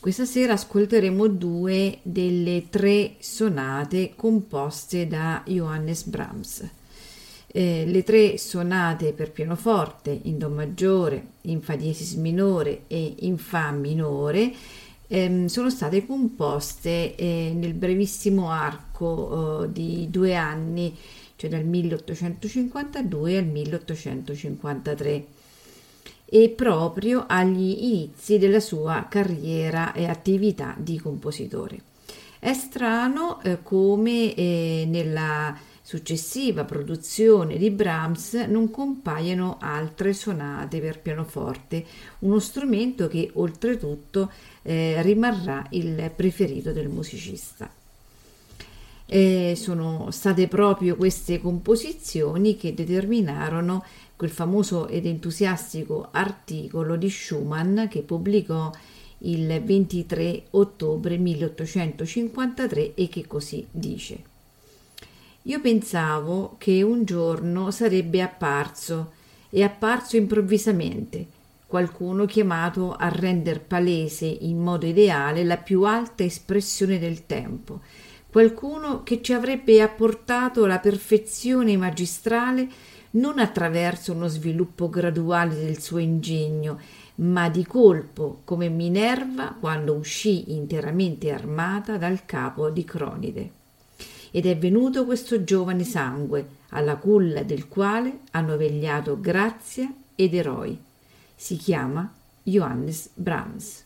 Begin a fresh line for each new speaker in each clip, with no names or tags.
Questa sera ascolteremo due delle tre sonate composte da Johannes Brahms. Eh, le tre sonate per pianoforte in Do maggiore, in Fa diesis minore e in Fa minore ehm, sono state composte eh, nel brevissimo arco eh, di due anni, cioè dal 1852 al 1853 e proprio agli inizi della sua carriera e attività di compositore. È strano eh, come eh, nella successiva produzione di Brahms non compaiono altre sonate per pianoforte, uno strumento che oltretutto eh, rimarrà il preferito del musicista. E sono state proprio queste composizioni che determinarono quel famoso ed entusiastico articolo di Schumann che pubblicò il 23 ottobre 1853 e che così dice. Io pensavo che un giorno sarebbe apparso, e apparso improvvisamente, qualcuno chiamato a render palese in modo ideale la più alta espressione del tempo, qualcuno che ci avrebbe apportato la perfezione magistrale non attraverso uno sviluppo graduale del suo ingegno, ma di colpo, come Minerva quando uscì interamente armata dal capo di Cronide. Ed è venuto questo giovane sangue, alla culla del quale hanno vegliato grazia ed eroi. Si chiama Johannes Brahms.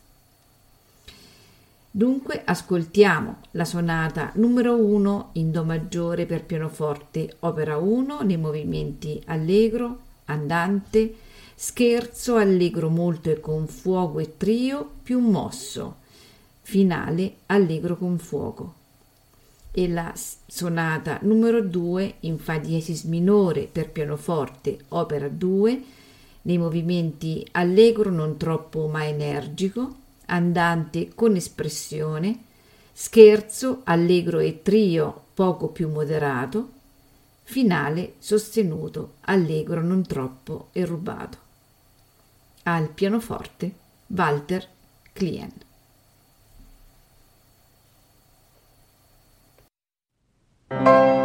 Dunque ascoltiamo la sonata numero 1 in Do maggiore per pianoforte, opera 1 nei movimenti allegro, andante, scherzo, allegro molto e con fuoco e trio più mosso, finale allegro con fuoco. E la sonata numero 2 in Fa diesis minore per pianoforte, opera 2 nei movimenti allegro non troppo ma energico, andante con espressione, scherzo allegro e trio poco più moderato, finale sostenuto, allegro non troppo e rubato. Al pianoforte Walter Klien.
thank